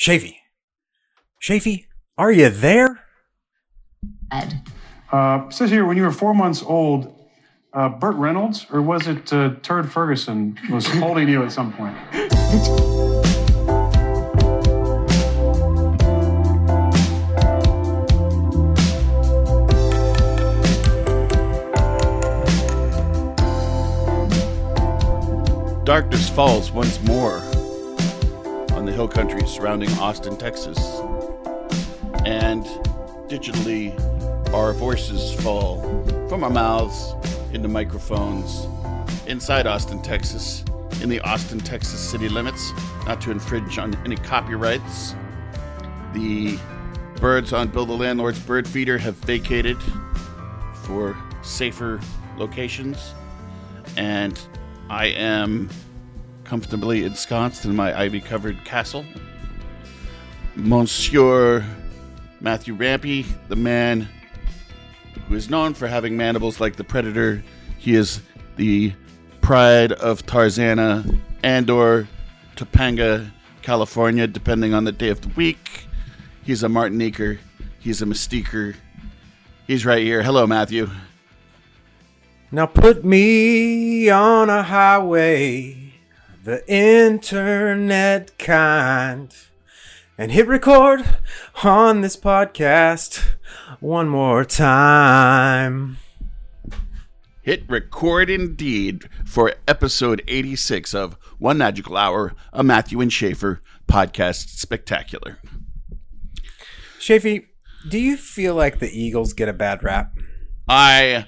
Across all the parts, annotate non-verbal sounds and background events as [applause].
Shafy. Shafy, are you there? Ed. Uh, says here when you were four months old, uh, Burt Reynolds, or was it uh, Turd Ferguson, was holding you at some point? Darkness falls once more on the hill country surrounding Austin, Texas. And digitally, our voices fall from our mouths into microphones inside Austin, Texas, in the Austin, Texas city limits, not to infringe on any copyrights. The birds on Bill the Landlord's bird feeder have vacated for safer locations. And I am comfortably ensconced in my ivy covered castle. Monsieur Matthew Rampy, the man who is known for having mandibles like the Predator, he is the pride of Tarzana and or Topanga, California, depending on the day of the week. He's a Martiniquer. He's a Mystiquer. He's right here. Hello, Matthew. Now put me on a highway, the internet kind, and hit record on this podcast one more time. Hit record indeed for episode 86 of One Magical Hour, a Matthew and Schaefer podcast spectacular. Shafy, do you feel like the Eagles get a bad rap? I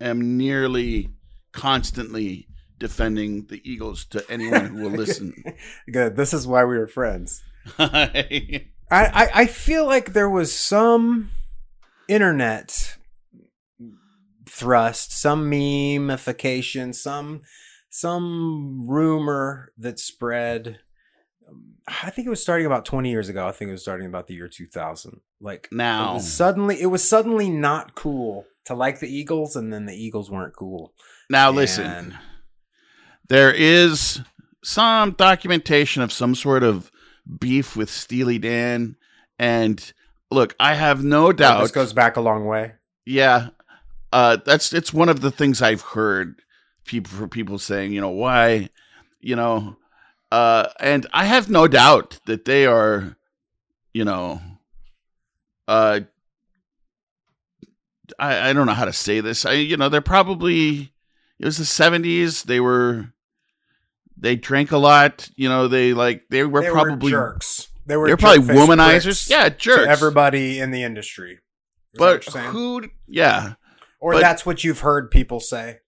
am nearly constantly defending the Eagles to anyone who will listen. [laughs] Good. This is why we were friends. [laughs] I, I, I, feel like there was some internet thrust, some memeification, some some rumor that spread. I think it was starting about 20 years ago. I think it was starting about the year 2000. Like Now. it suddenly it was suddenly not cool to like the Eagles and then the Eagles weren't cool. now, listen, And- there is some documentation of some sort of beef with Steely Dan. And look, I have no doubt. this goes back a long way. Yeah, uh, that's it's one of the things I've heard people for people saying, you know, why, you know, uh, and I have no doubt that they are, you know, uh, I I don't know how to say this. I you know they're probably it was the seventies. They were they drank a lot. You know they like they were they probably were jerks. They were they're probably womanizers. Yeah, jerks. everybody in the industry. Is but who? Yeah. or but- that's what you've heard people say.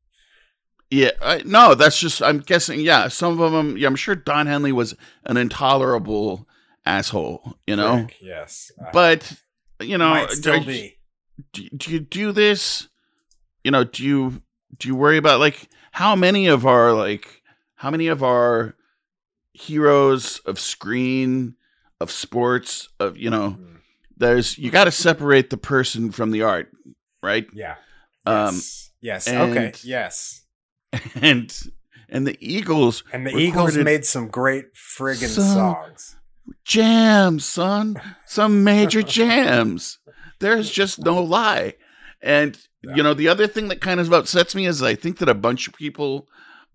Yeah, I, no, that's just I'm guessing. Yeah, some of them. Yeah, I'm sure Don Henley was an intolerable asshole. You know, Prick, yes, Uh, but you know, might still are- be. do, do you do this? You know, do you do you worry about like how many of our like how many of our heroes of screen of sports of you know Mm. there's you got to separate the person from the art, right? Yeah. Um, Yes. yes. and- Okay. Yes. [laughs] and and the Eagles And the Eagles made some great friggin' songs. jams, son. Some major jams. There's just no lie. And you know, the other thing that kind of upsets me is I think that a bunch of people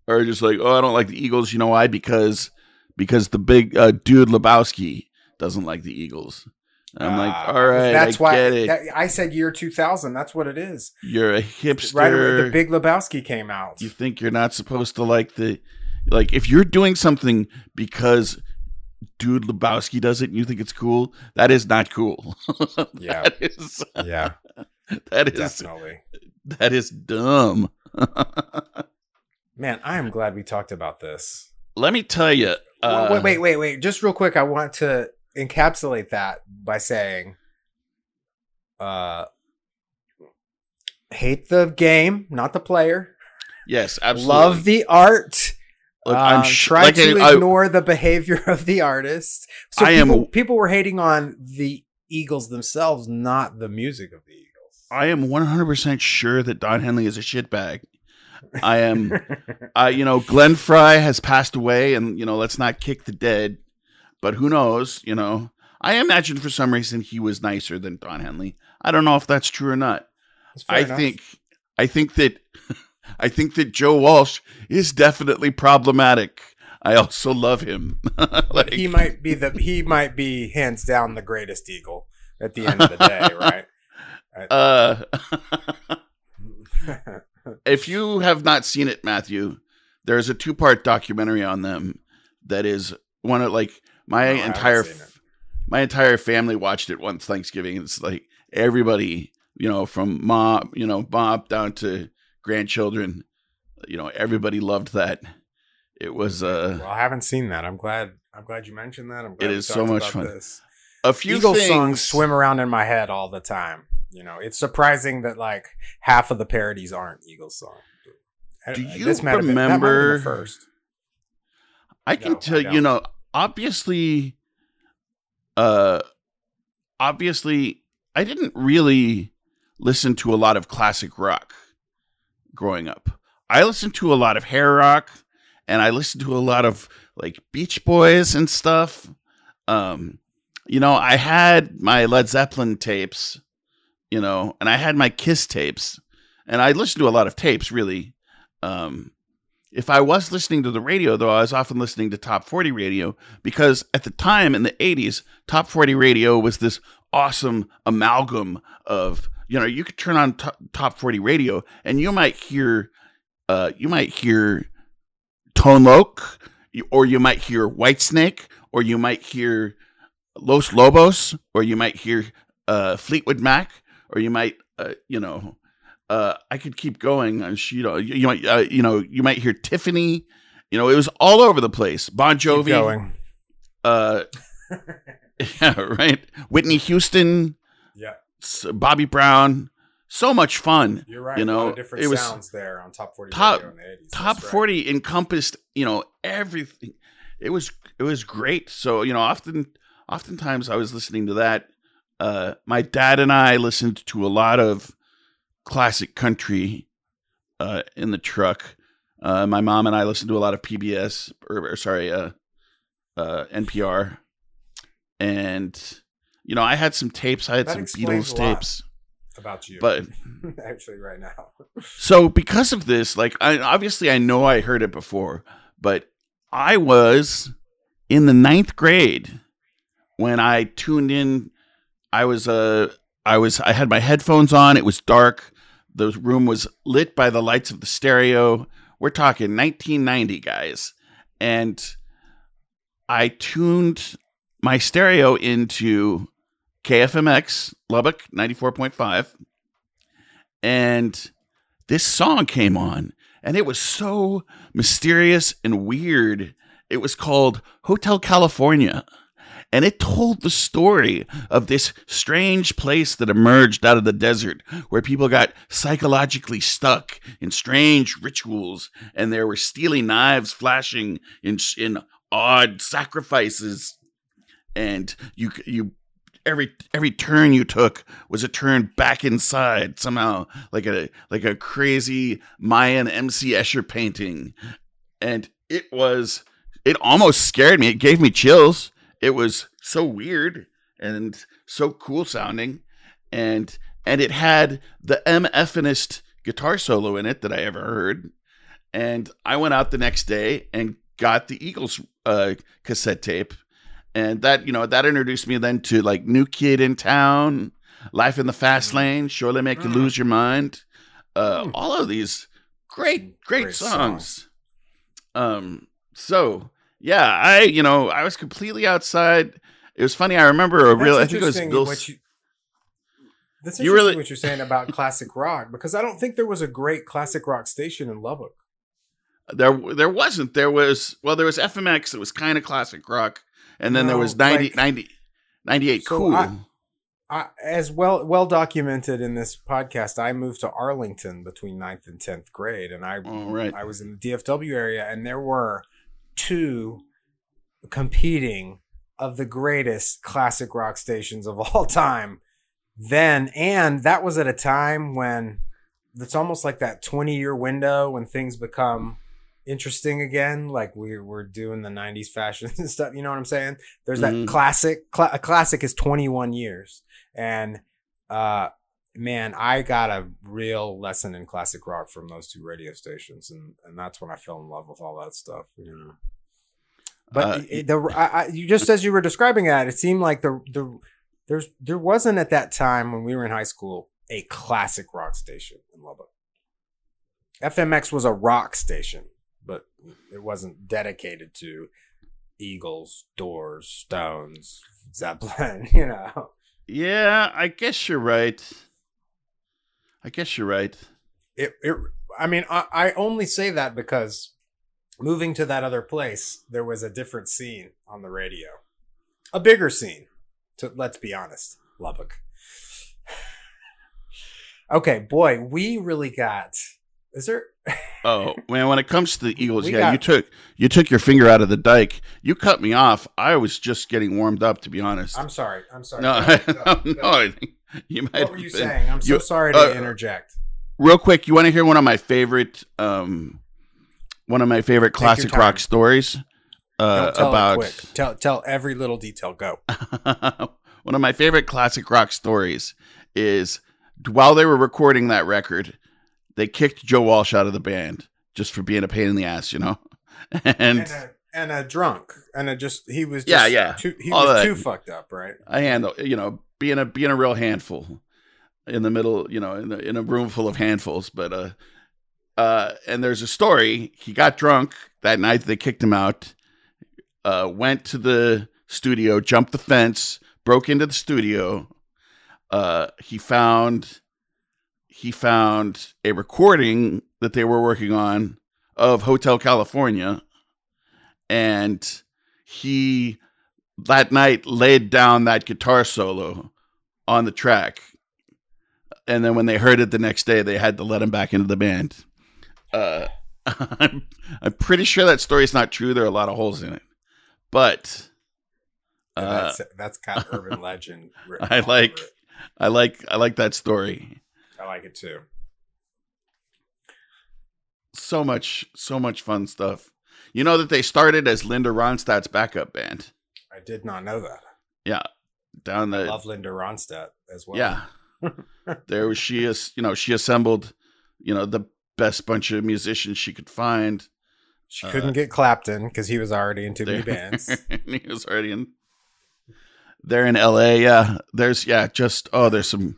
are just like, "Oh, I don't like the Eagles." You know why? Because because the big uh, dude Lebowski doesn't like the Eagles. I'm like, Ah, "All right, That's I why get it. that- I said year 2000. That's what it is. You're a hipster. Right. away, The Big Lebowski came out. you think you're not supposed to like the like if you're doing something because dude Lebowski does it and you think it's cool, that is not cool. [laughs] Yeah. is yeah. [laughs] that is Definitely. that is dumb. Man, I am glad we talked about this. Let me tell you. Uh, wait, wait, wait, wait. Just real quick, I want to encapsulate that by saying, uh, hate the game, not the player. Yes, absolutely. Love the art. Look, um, sh- try like to I- I- ignore the behavior of the artist. So I am- people, people were hating on the Eagles themselves, not the music of the. I am 100% sure that Don Henley is a shitbag. I am, [laughs] uh, you know, Glenn Frey has passed away, and, you know, let's not kick the dead, but who knows, you know. I imagine for some reason he was nicer than Don Henley. I don't know if that's true or not. I enough. think, I think that, [laughs] I think that Joe Walsh is definitely problematic. I also love him. [laughs] like, he might be the he might be hands down the greatest Eagle at the end of the day, right? Uh, [laughs] if you have not seen it, Matthew, there's a two part documentary on them that is one of like my No, entire my entire family watched it one Thanksgiving. It's like everybody, you know, from mom, you know, mom down to grandchildren, you know, everybody loved that. It was uh, well, I haven't seen that. I'm glad. I'm glad you mentioned that. I'm glad It is so much fun. This. a few Eagles things. songs swim around in my head all the time. You know, it's surprising that like half of the parodies aren't Eagles songs. Do you this have been- that might have been the remember- first? I can No, I tell you know, obviously, uh, obviously, I didn't really listen to a lot of classic rock growing up. I listened to a lot of hair rock, and I listened to a lot of like Beach Boys and stuff. Um, you know, I had my Led Zeppelin tapes, you know, and I had my Kiss tapes, and I listened to a lot of tapes, really. Um, if I was listening to the radio, though, I was often listening to Top 40 radio because at the time in the 80s, Top 40 radio was this awesome amalgam of, you know, you could turn on to- Top 40 radio and you might hear, uh, you might hear Tone Loc, or you might hear Whitesnake, or you might hear Los Lobos, or you might hear uh, Fleetwood Mac, or you might, uh, you know, uh, I could keep going. And she, you know, you, might, uh, you know, you might hear Tiffany. You know, it was all over the place. Bon Keep Jovi, going. uh, [laughs] yeah, right. Whitney Houston, Yeah, Bobby Brown. So much fun. you're right. You know, different it was sounds there on top forty. top- in the 80s. Top right. 40 encompassed, you know, everything. It was it was great. So, you know, often oftentimes I was listening to that. Uh my dad and I listened to a lot of classic country uh in the truck. Uh my mom and I listened to a lot of PBS or, or sorry, uh uh NPR. And you know, I had some tapes. I had That some Beatles tapes. about you, But [laughs] actually, right now, [laughs] so because of this, like I obviously I know I heard it before, but I was in the ninth grade when I tuned in. I was uh I was I had my headphones on. It was dark. The room was lit by the lights of the stereo. We're talking 1990, guys, and I tuned my stereo into KFMX Lubbock 94.5 and this song came on and it was so mysterious and weird. It was called Hotel California. And it told the story of this strange place that emerged out of the desert where people got psychologically stuck in strange rituals and there were steely knives flashing in, in odd sacrifices. And you, you, every, every turn you took was a turn back inside somehow like a like a crazy Mayan MC Escher painting, and it was it almost scared me. It gave me chills. It was so weird and so cool sounding, and and it had the MFinest guitar solo in it that I ever heard. And I went out the next day and got the Eagles uh, cassette tape, and that you know that introduced me then to like New Kid in Town, Life in the Fast Lane, Surely Make You Mm. Lose Your Mind. Uh, Mm. all of these great, great, Great songs. Um, so yeah, I you know I was completely outside. It was funny. I remember a real. I think it was Bill. what you. That's You interesting really- what you're saying about classic rock because I don't think there was a great classic rock station in Lubbock. there, there wasn't. There was well, there was FMX. It was kind of classic rock, and then there was 90, like- 90 98, So cool. I- I, as well well documented in this podcast, I moved to Arlington between 9th and 10th grade, and I All right. I was in the DFW area, and there were two competing of the greatest classic rock stations of all time then, and that was at a time when it's almost like that 20 year window when things become interesting again like we were doing the 90s fashion [laughs] and stuff you know what i'm saying? There's that Mhm. classic cla- a classic is 21 years. And uh man i got a real lesson in classic rock from those two radio stations and and that's when i fell in love with all that stuff you know but Uh, it- the I, I, you just as you were describing that it seemed like the the there's there wasn't at that time when we were in high school a classic rock station in Lubbock. FMX was a rock station, but it wasn't dedicated to Eagles, Doors, Stones, Zeppelin. [laughs] You know, yeah, I guess you're right. I guess you're right. it. it I mean, I, I only say that because moving to that other place, there was a different scene on the radio, a bigger scene. To let's be honest, Lubbock. [sighs] Okay, boy, we really got. Is there? Oh man, when it comes to the [laughs] Eagles, We yeah, got- you took you took your finger out of the dike. You cut me off. I was just getting warmed up, to be honest. I'm sorry. I'm sorry. no, [laughs] no. Think you might. What were you been- saying? I'm so you- sorry to uh, interject. Real quick, you want to hear one of my favorite, um, one of my favorite classic rock stories uh, about. Tell tell every little detail. Go. [laughs] one of my favorite classic rock stories is while they were recording that record, they kicked Joe Walsh out of the band just for being a pain in the ass, you know. [laughs] And, And a, and a drunk and a just he was Yeah, just yeah. too, he All was too fucked up, right? I handle, you know, being a being a real handful in the middle, you know, in, the, in a room full of handfuls. But uh, uh, and there's a story. He got drunk that night. They kicked him out. Uh, went to the studio, jumped the fence, broke into the studio. Uh, he found he found a recording that they were working on of Hotel California, and he that night laid down that guitar solo on the track. And then when they heard it the next day, they had to let him back into the band. Uh, [laughs] I'm, I'm pretty sure that story's not true. There are a lot of holes in it. But uh, that's that's got urban legend. [laughs] I like- I like I like that story. I like it too. So much so much fun stuff. You know that they started as Linda Ronstadt's backup band. I did not know that. Yeah, down I the love Linda Ronstadt as well. Yeah. [laughs] there was she is you know, she assembled, you know, the best bunch of musicians she could find. She Uh, couldn't get Clapton because he was already in too many bands. [laughs] he was already in They're in LA, yeah. There's yeah, just oh, there's some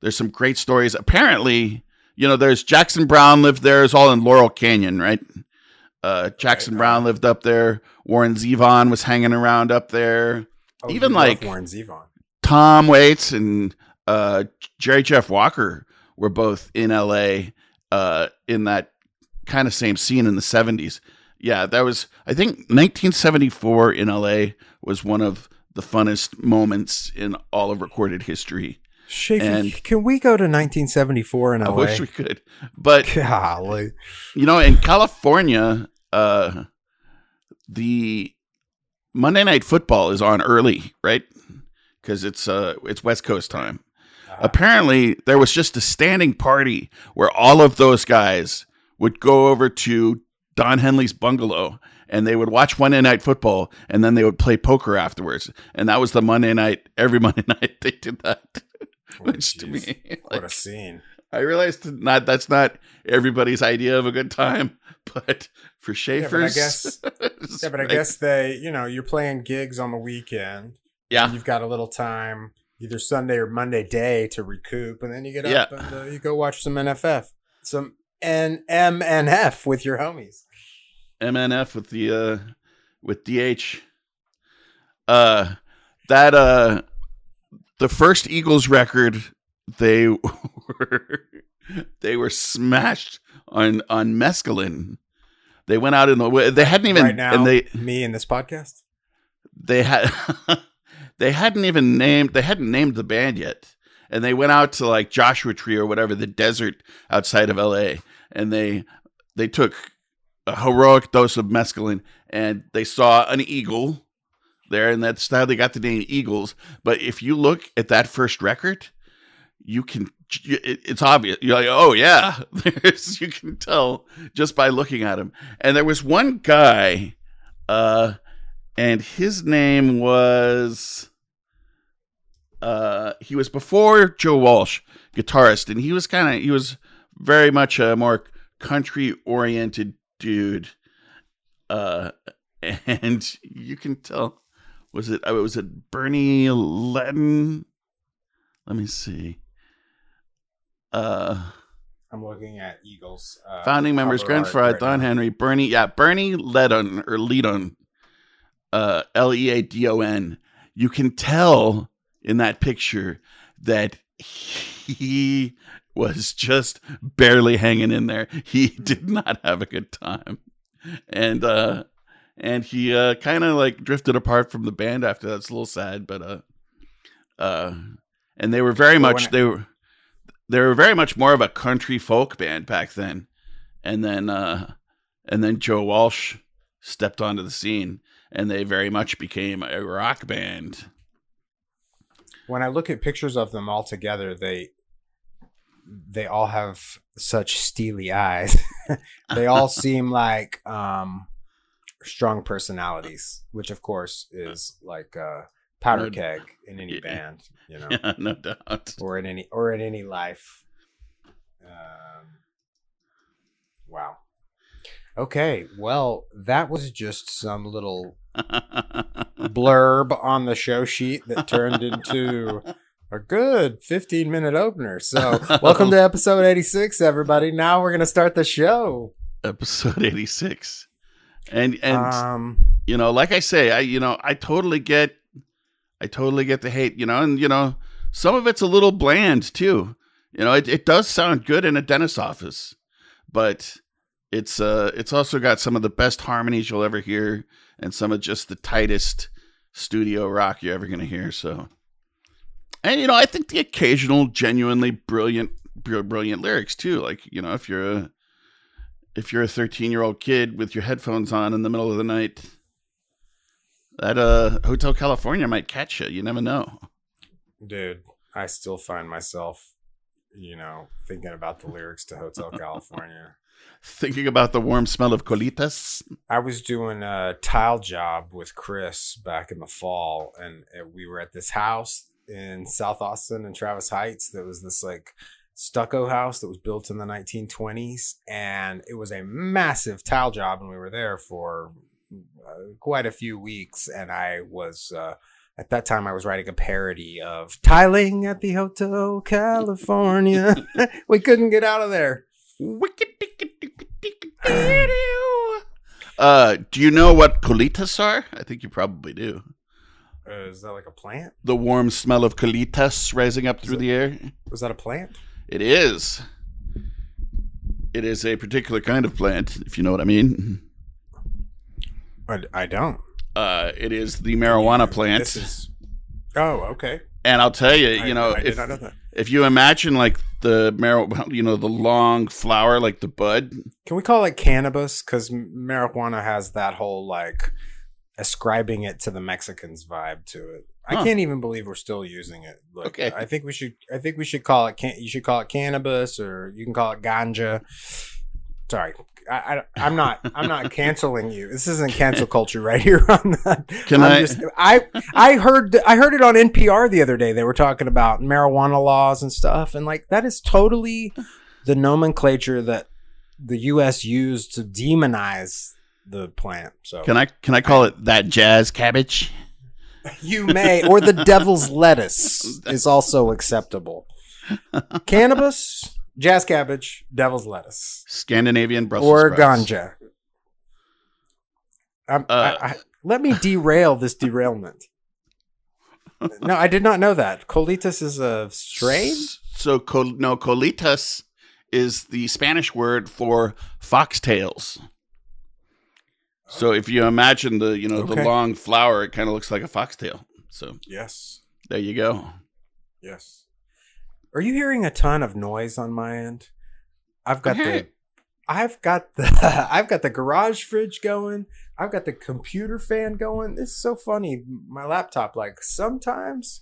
there's some great stories. Apparently, you know, there's Jackson Browne lived there, it's all in Laurel Canyon, right? Uh Jackson Right. Browne lived up there. Warren Zevon was hanging around up there. Oh, Even like- Warren Zevon. Tom Waits and uh, Jerry Jeff Walker were both in LA uh, in that kind of same scene in the 70s. Yeah, that was, I think 1974 in LA was one of the funnest moments in all of recorded history. Shaky, and- can we go to 1974 in LA? I wish we could. But [laughs] Golly. you know, in California, uh, the Monday Night Football is on early, right? Because it's uh, it's West Coast time. Apparently, there was just a standing party where all of those guys would go over to Don Henley's bungalow and they would watch Monday Night Football and then they would play poker afterwards. And that was the Monday night. Every [laughs] Monday night they did that. Which to me, what a scene. I realized not that's not everybody's idea of a good time, [laughs] but for Schaefer's, guess- [laughs] Yeah, but I like- guess they, you know, you're playing gigs on the weekend. yeah, You've got a little time, either Sunday or Monday day to recoup, and then you get Yeah. up and uh, you go watch some NFF, some NMNF with your homies. MNF with the uh with DH. Uh that uh the first Eagles record they [laughs] were they were smashed on on mescaline. They went out in the they hadn't even right now, and they me in this podcast. they had [laughs] they hadn't even named they hadn't named the band yet, and they went out to like Joshua Tree or whatever the desert outside of L.A. and they they took a heroic dose of mescaline and they saw an eagle there, and that's how they got the name Eagles. But if you look at that first record, you can it's obvious. You're like, oh yeah, [laughs] there's you can tell just by looking at him. And there was one guy, uh, and his name was uh he was before Joe Walsh, guitarist, and he was kind of he was very much a more country oriented dude. Uh [laughs] and you can tell was it was it Bernie Leadon? Let me see. Uh I'm looking at Eagles. Uh, founding members Grant Frey, right Don now. Henley, Bernie, yeah, Bernie Ledon or Ledon, uh, L E A D O N. You can tell in that picture that he was just barely hanging in there. He [laughs] did not have a good time, and uh, and he uh, kind of like drifted apart from the band after that. It's a little sad, but uh, uh, and they were very much they were they were very much more of a country folk band back then and then uh and then Joe Walsh stepped onto the scene and they very much became a rock band. when I look at pictures of them all together, they they all have such steely eyes. [laughs] they all [laughs] seem like um strong personalities, which of course is like a powder No- keg in any Yeah. band, you know, Yeah, no doubt. or in any or in any life. Um wow. Okay, well, that was just some little [laughs] blurb on the show sheet that turned into a good 15 minute opener. So, [laughs] welcome to episode 86, everybody. Now we're going to start the show. Episode 86. And and um, you know, like I say, I you know, I totally get I totally get the hate, you know, and you know, some of it's a little bland too. You know, it, it does sound good in a dentist's office, but it's uh it's also got some of the best harmonies you'll ever hear and some of just the tightest studio rock you're ever gonna hear. So and you know, I think the occasional genuinely brilliant br- brilliant lyrics too. Like, you know, if you're a if you're a 13 year old kid with your headphones on in the middle of the night, that uh Hotel California might catch you. You never know. dude, I still find myself, you know, thinking about the lyrics to Hotel California. [laughs] Thinking about the warm smell of colitas. I was doing a tile job with Chris back in the fall, and uh, we were at this house in South Austin and Travis Heights that was this like stucco house that was built in the 1920s, and it was a massive tile job, and we were there for uh, quite a few weeks, and I was. Uh, at that time, I was writing a parody of tiling at the Hotel California. [laughs] we couldn't get out of there. Uh, do you know what colitas are? I think you probably do. Uh, is that like a plant? The warm smell of colitas rising up through the air. Was that a plant? It is. It is a particular kind of plant, if you know what I mean. I, I don't. Uh, it is the marijuana plant. This is. Oh, okay. and I'll tell you, I- you know, I if, know if you imagine like the marijuana, you know, the long flower, like the bud, Can we call it cannabis? Because marijuana has that whole like ascribing it to the Mexicans vibe to it. Huh. I can't even believe we're still using it. Like, Okay. I think we should. I think we should call it. Can you should call it cannabis, or you can call it ganja. Sorry, I, I, am not. I'm not [laughs] canceling you. This isn't cancel culture right here on that. Can I'm I- Just, I I heard I heard it on NPR the other day. They were talking about marijuana laws and stuff, and like that is totally the nomenclature that the U.S. used to demonize the plant. So can I can I call it that jazz cabbage? You may, or the devil's [laughs] lettuce is also acceptable. Cannabis, jazz cabbage, devil's lettuce, Scandinavian Brussels or sprouts. ganja. I'm- Uh, I, I, let me derail this derailment. No, I did not know that. Colitas is a strain? So col- no, colitas is the Spanish word for foxtails. So if you imagine the you know the long flower, it kind of looks like a foxtail. So Yes. there you go. Yes. Are you hearing a ton of noise on my end? I've got the [laughs] I've got the [laughs] I've got the garage fridge going. I've got the computer fan going. It's so funny. My laptop like sometimes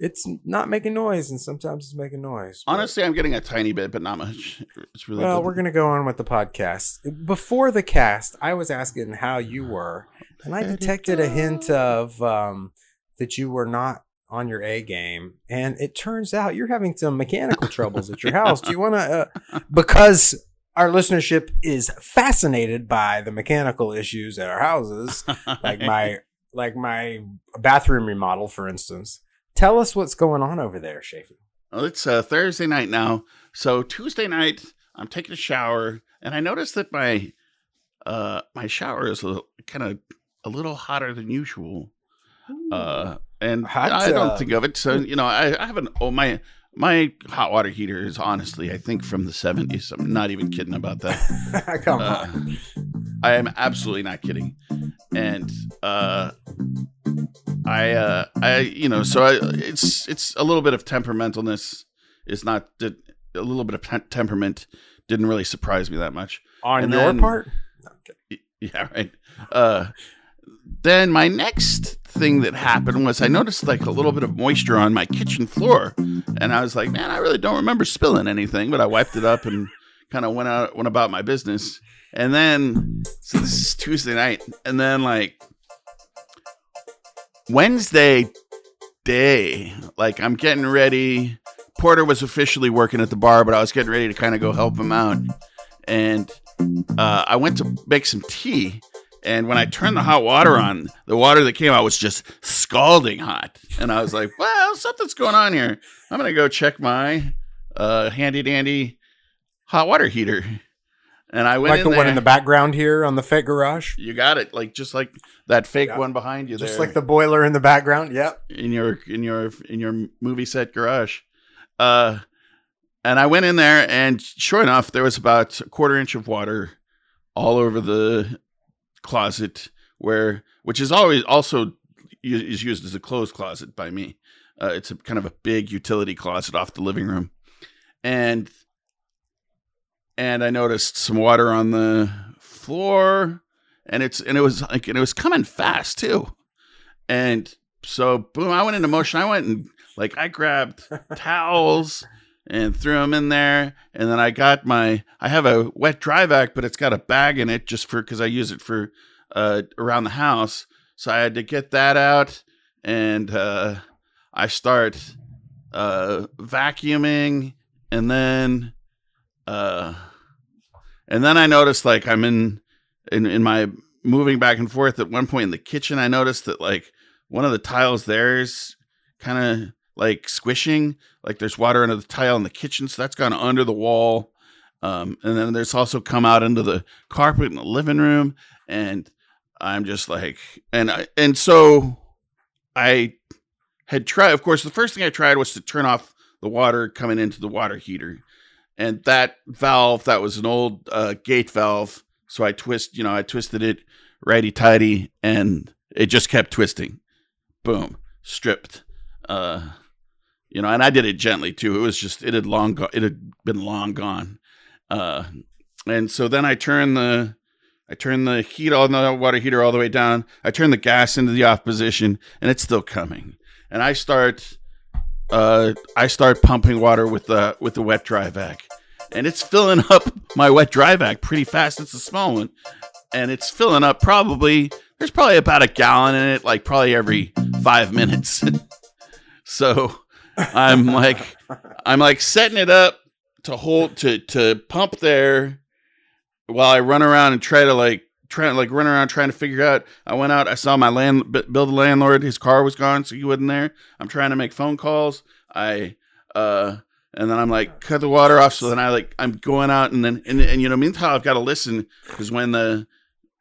it's not making noise and sometimes it's making noise. But- Honestly, I'm getting a tiny bit, but not much. [laughs] It's really well, good. we're gonna go on with the podcast. Before the cast, I was asking how you were, and I detected a hint of um, that you were not on your A game, and it turns out you're having some mechanical troubles at your house. Do you want to? Uh, [laughs] because our listenership is fascinated by the mechanical issues at our houses, like my [laughs] like my bathroom remodel, for instance. Tell us what's going on over there, Shafee. Well, it's uh, Thursday night now. So Tuesday night, I'm taking a shower, and I noticed that my uh, my shower is a kind of a little hotter than usual. Uh, and Hot, I don't uh, think of it. So you know, I, I have an oh my my hot water heater is honestly, I think from the 70s. I'm not even kidding about that. [laughs] Come Uh, on. I am absolutely not kidding. And uh I uh I you know, so I it's it's a little bit of temperamentalness is not a little bit of tem- temperament didn't really surprise me that much. On and your then- part? Yeah, right. Uh then my next thing that happened was I noticed like a little bit of moisture on my kitchen floor. And I was like, man, I really don't remember spilling anything, but I wiped it up and kind of went out went about my business. And then so this is Tuesday night. And then like Wednesday day, like I'm getting ready. Porter was officially working at the bar, but I was getting ready to kind of go help him out. And uh, I went to make some tea. And when I turned the hot water on, the water that came out was just scalding hot. And I was like, well, something's going on here. I'm going to go check my uh, handy dandy hot water heater. And I went like in the one in the background here on the fake garage? You got it. Like just like that fake Yeah. one behind you Just there like the boiler in the background? Yep. in your in your in your movie set garage. Uh and I went in there and sure enough there was about a quarter inch of water all over the closet where which is always also is used as a clothes closet by me. Uh, it's a kind of a big utility closet off the living room. And and I noticed some water on the floor and it's and it was like and it was coming fast too. And so boom, I went into motion. I went and like I grabbed [laughs] towels and threw them in there, and then I got my I have a wet dry vac, but it's got a bag in it just for because I use it for uh around the house. So I had to get that out, and uh I start uh vacuuming, and then uh and then I noticed like I'm in in in my moving back and forth at one point in the kitchen i noticed that like one of the tiles there is kind of like squishing like there's water under the tile in the kitchen so that's gone under the wall. Um, and then there's also come out into the carpet in the living room and i'm just like and I, and so i had tried of course the first thing i tried was to turn off the water coming into the water heater and that valve that was an old uh, gate valve so I twist, you know, I twisted it righty tighty, and it just kept twisting. Boom, stripped. Uh, you know, and I did it gently too. It was just it had long gone. It had been long gone. Uh, and so then I turned the I turned the heat on the water heater all the way down. I turned the gas into the off position, and it's still coming. And I start uh, I start pumping water with the with the wet dry vac and it's filling up my wet dry vac pretty fast. It's a small one, and it's filling up probably. There's probably about a gallon in it, like probably every five minutes. [laughs] so I'm like, I'm like setting it up to hold to to pump there while I run around and try to like try to like run around trying to figure out. I went out. I saw my land Bill the landlord. His car was gone, so he wasn't there. I'm trying to make phone calls. I uh and then I'm like cut the water off. So then I like I'm going out and then and, and you know meantime I've got to listen because when the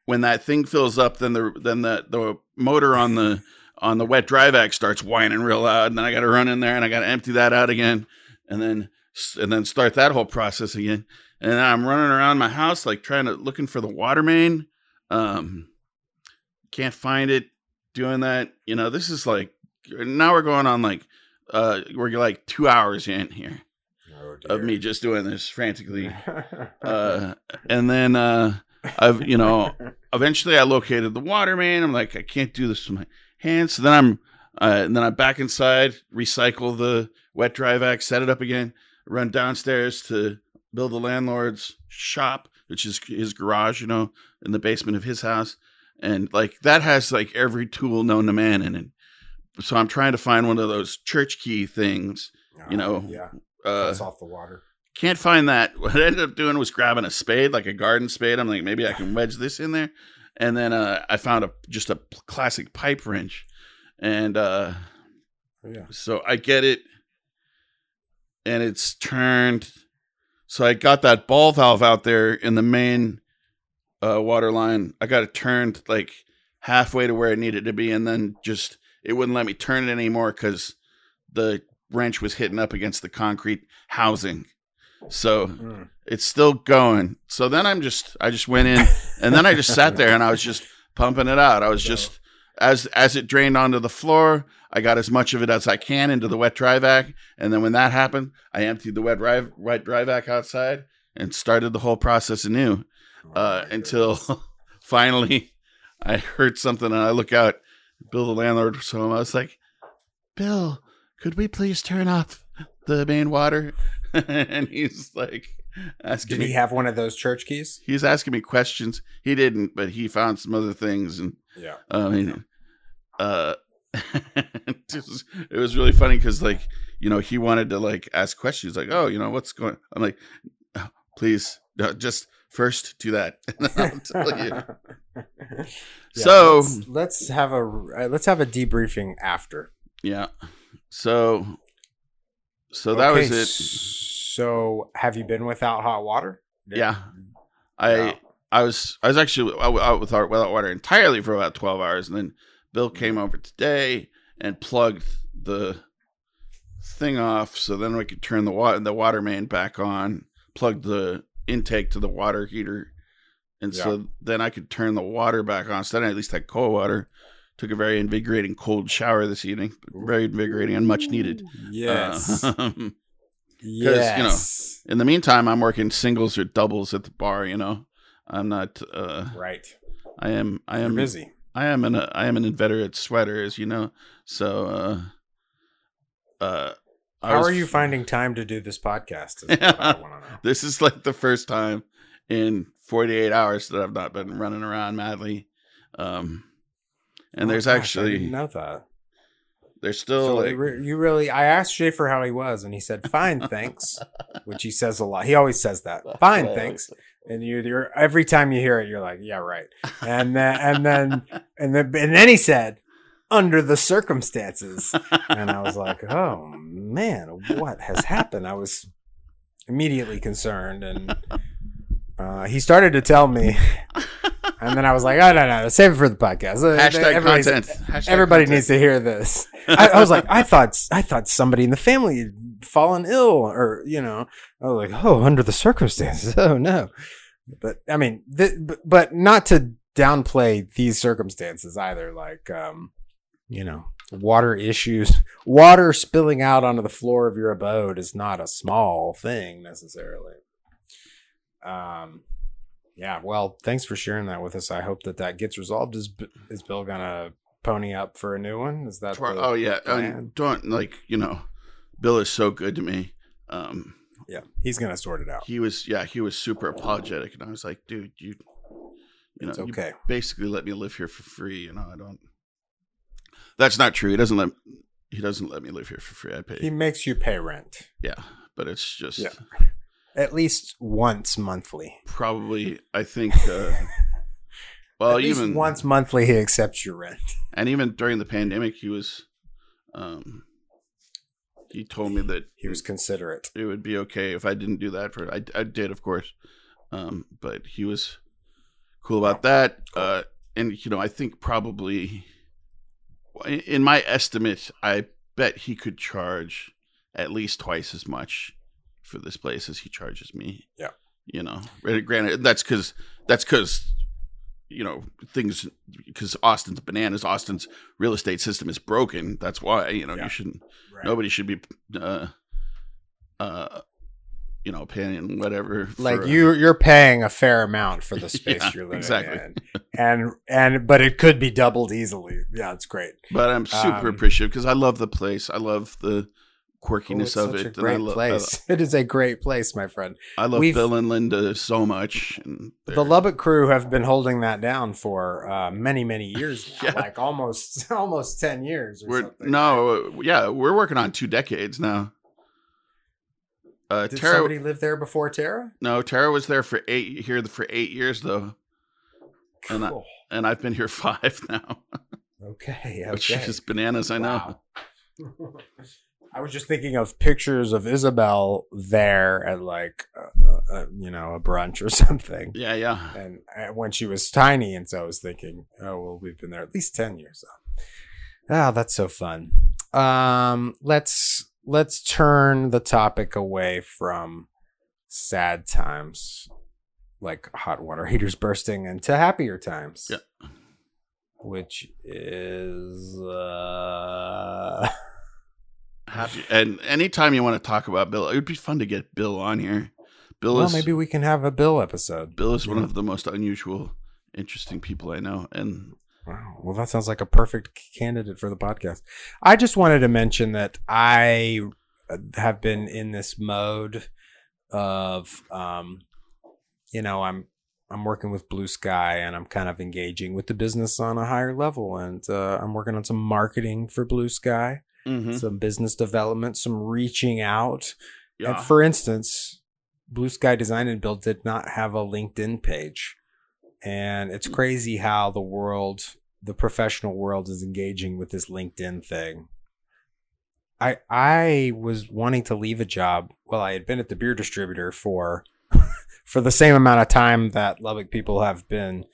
when that thing fills up, then the then the the motor on the on the wet drive vac starts whining real loud, and then I got to run in there and I got to empty that out again, and then and then start that whole process again. And I'm running around my house like trying to looking for the water main. Um, can't find it. Doing that, you know, this is like now we're going on like uh we're like two hours in here Oh, of me just doing this frantically. [laughs] Uh and then uh i've you know eventually i located the water main. I'm like i can't do this with my hands. So then i'm uh, and then i'm back inside recycle the wet dry vac set it up again run downstairs to Bill the landlord's shop which is his garage you know in the basement of his house and like that has like every tool known to man in it so i'm trying to find one of those church key things you know, yeah, uh that's off the water. can't find that. [laughs] What I ended up doing was grabbing a spade, like a garden spade. I'm like, maybe I can wedge this in there. And then uh, I found a just a classic pipe wrench, and uh, Yeah, so I get it, and it's turned. So I got that ball valve out there in the main uh, water line. I got it turned like halfway to where it needed to be, and then just it wouldn't let me turn it anymore because the wrench was hitting up against the concrete housing. So Mm. it's still going. So then I'm just I just went in and then I just sat there and I was just pumping it out. I was [laughs] just as as it drained onto the floor, I got as much of it as I can into the wet dry vac, and then when that happened, I emptied the wet dry wet dry vac outside and started the whole process anew Oh uh, until [laughs] finally I heard something and I look out. Bill, the landlord, was home. I was like, "Bill, could we please turn off the main water?" [laughs] and he's like asking Did me. have one of those church keys? He's asking me questions. He didn't, but he found some other things, and Yeah. I mean, uh, [laughs] it, was, really funny because, like, you know, he wanted to like ask questions, like, "Oh, you know, what's going?" I'm like, "Oh, "Please, no, just first do that, [laughs] and then I'll tell you." [laughs] Yeah, So- let's, let's have a uh, let's have a debriefing after. Yeah. So, so that Okay, was it. So, have you been without hot water? Yeah. I No. I was I was actually out out without without water entirely for about twelve hours, and then Bill came over today and plugged the thing off, so then we could turn the water the water main back on, plug the intake to the water heater, and so then I could turn the water back on. So then I at least had cold water. Took a very invigorating cold shower this evening, very invigorating and much needed. Yes. Uh, [laughs] yes. you know, in the meantime, I'm working singles or doubles at the bar. You know, I'm not. Uh, right. I am. I You're am busy. I am an. I am an inveterate sweater, as you know. So, uh, uh, I How was- are you finding time to do this podcast? Is what I want to know. [laughs] This is like the first time in 48 hours that I've not been running around madly. Um, and Oh, there's gosh, I actually didn't know that. there's still So like you really, I asked Schaefer how he was, and he said, "Fine, thanks," [laughs] which he says a lot. He always says that. Fine, thanks. And you, you're every time you hear it, you're like, "Yeah, right." And then, and then, and then, and then he said, "Under the circumstances," and I was like, "Oh man, what has happened?" I was immediately concerned, and uh, he started to tell me, and then I was like, "Oh no, no, save it for the podcast." Uh, hashtag everybody's- content. Hashtag Everybody content. needs to hear this. I, I was like, I thought, I thought somebody in the family had fallen ill, or you know, I was like, oh, under the circumstances, [laughs] oh no. But I mean, th- but- but not to downplay these circumstances either. Like, um, you know, water issues, water spilling out onto the floor of your abode is not a small thing necessarily. Um, yeah. Well, thanks for sharing that with us. I hope that that gets resolved. Is is Bill gonna pony up for a new one? Is that Tomorrow- oh yeah, um, don't like you know, Bill is so good to me. Um, yeah? He's gonna sort it out. he was yeah, he was super apologetic, and I was like, dude, you, you know, It's you basically let me live here for free. You know, I don't. That's not true. He doesn't let he doesn't let me live here for free. I pay. He makes you pay rent yeah, but it's just Yeah. At least once monthly. probably I think. Uh, [laughs] well, at least even once monthly, he accepts your rent. and even during the pandemic, he was. Um, he told me that He was considerate. it would be okay if I didn't do that for I, I did of course um but he was cool about that uh and you know I think probably in- in my estimate I bet he could charge at least twice as much for this place as he charges me Yeah. you know granted that's cuz that's cuz you know things because Austin's bananas. Austin's real estate system is broken. That's why you know Yeah. you shouldn't. Right. Nobody should be, uh, uh, you know, paying whatever. like for- you you're paying a fair amount for the [laughs] space Yeah, you're living exactly. in and and but it could be doubled easily yeah it's great But I'm super Um, appreciative because I love the place. I love the quirkiness it's of it. a and I lo- place it is a great place my friend I, I love We've- Bill and Linda so much. And the lubbock crew have been holding that down for uh, many many [laughs] years now, Yeah. like almost [laughs] almost 10 years or We're something no, yeah, we're working on two decades now. Uh, did Tara, somebody live there before tara no, Tara was there for eight here for eight years though, And I, and I've been here [laughs] five now, okay which is bananas. I know. I was just thinking of pictures of Isabel there at like, uh, uh, you know, a brunch or [laughs] something. Yeah, yeah. And uh, when she was tiny, and so I was thinking, oh well, we've been there at least ten years. Ah, that's so fun. Um, let's let's turn the topic away from sad times, like hot water heaters bursting, and to happier times. Yeah. Which is uh [laughs] Happy. And anytime you want to talk about Bill, it would be fun to get Bill on here. Bill is well, is maybe we can have a Bill episode. Bill is one of the most unusual, interesting people I know, and Wow. Well, that sounds like a perfect candidate for the podcast. I just wanted to mention that I uh, have been in this mode of, um, you know, I'm I'm working with Blue Sky and I'm kind of engaging with the business on a higher level, and uh, I'm working on some marketing for Blue Sky, Mm-hmm. some business development, some reaching out. yeah, And for instance, Blue Sky Design and Build did not have a LinkedIn page. And it's mm. crazy how the world, the professional world is engaging with this LinkedIn thing. I I was wanting to leave a job. Well, I had been at the beer distributor for [laughs] for the same amount of time that Lubbock people have been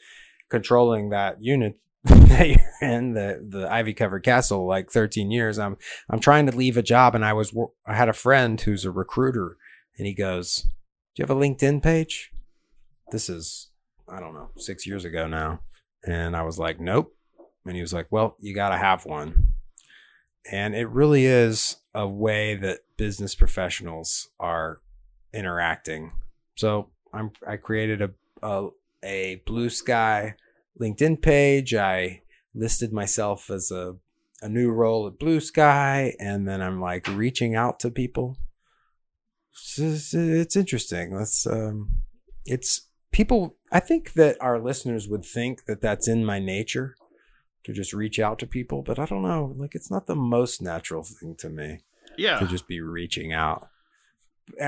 controlling that unit [laughs] that you're in the the ivy covered castle like 13 years. I'm I'm trying to leave a job, and I was I had a friend who's a recruiter, and he goes, "Do you have a LinkedIn page?" This is I don't know six years ago now, and I was like, "Nope," and he was like, "Well, you got to have one," and it really is a way that business professionals are interacting. So I'm I created a a, a blue sky LinkedIn page. I listed myself as a a new role at Blue Sky, and then I'm like reaching out to people. It's, it's, it's interesting. Let's um, it's people. I think that our listeners would think that that's in my nature to just reach out to people, but I don't know. Like it's not the most natural thing to me yeah. to just be reaching out.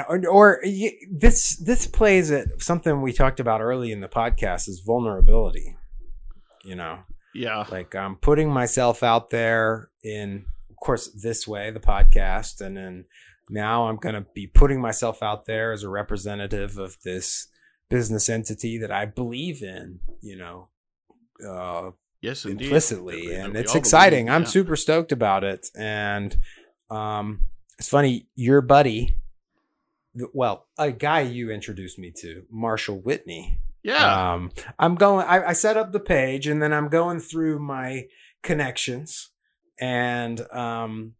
Or, or this this plays at something we talked about early in the podcast is vulnerability. You know, yeah. like I'm putting myself out there in, of course, this way, the podcast, and then now I'm going to be putting myself out there as a representative of this business entity that I believe in. You know, uh, Yes, indeed. implicitly, that and it's exciting. believe, I'm super stoked about it, and um, it's funny. Your buddy, well, a guy you introduced me to, Marshall Whitney. Yeah. Um, I'm going. I, I set up the page, and then I'm going through my connections, and um,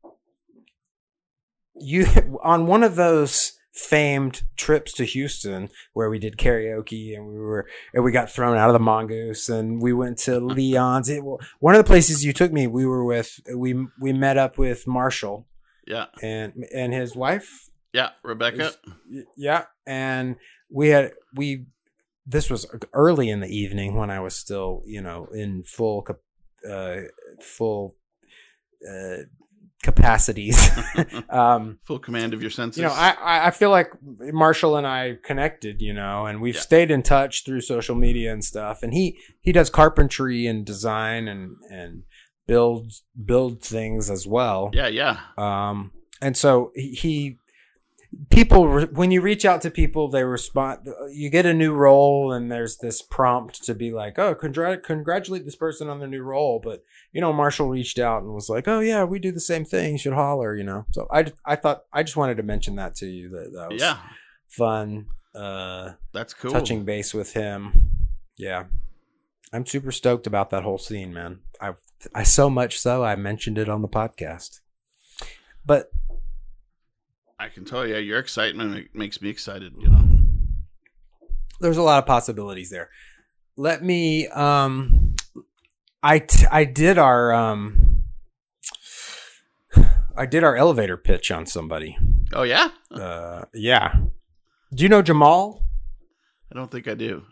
you [laughs] on one of those famed trips to Houston where we did karaoke and we were and we got thrown out of the mongoose and we went to [laughs] Leon's. It, one of the places you took me, we were with we we met up with Marshall yeah. and and his wife Yeah. Rebecca. Yeah and we had we this was early in the evening when i was still you know in full uh full uh capacities [laughs] [laughs] um Full command of your senses. you know I, I feel like marshall and i connected you know and we've Yeah. stayed in touch through social media and stuff and he he does carpentry and design and and build build things as well yeah. Yeah. um, and so he people when you reach out to people, they respond. You get a new role, and there's this prompt to be like, "Oh, congrat- congratulate this person on their new role." But you know, Marshall reached out and was like, "Oh yeah, we do the same thing. You should holler." You know. So I I thought I just wanted to mention that to you that that was fun. Uh that's cool. Touching base with him. Yeah. I'm super stoked about that whole scene, man. I I so much so I mentioned it on the podcast. But I can tell you, your excitement ma- makes me excited. You know. there's a lot of possibilities there. Let me um I t- I did our um I did our elevator pitch on somebody. Oh yeah. Uh yeah. Do you know Jamal? I don't think I do.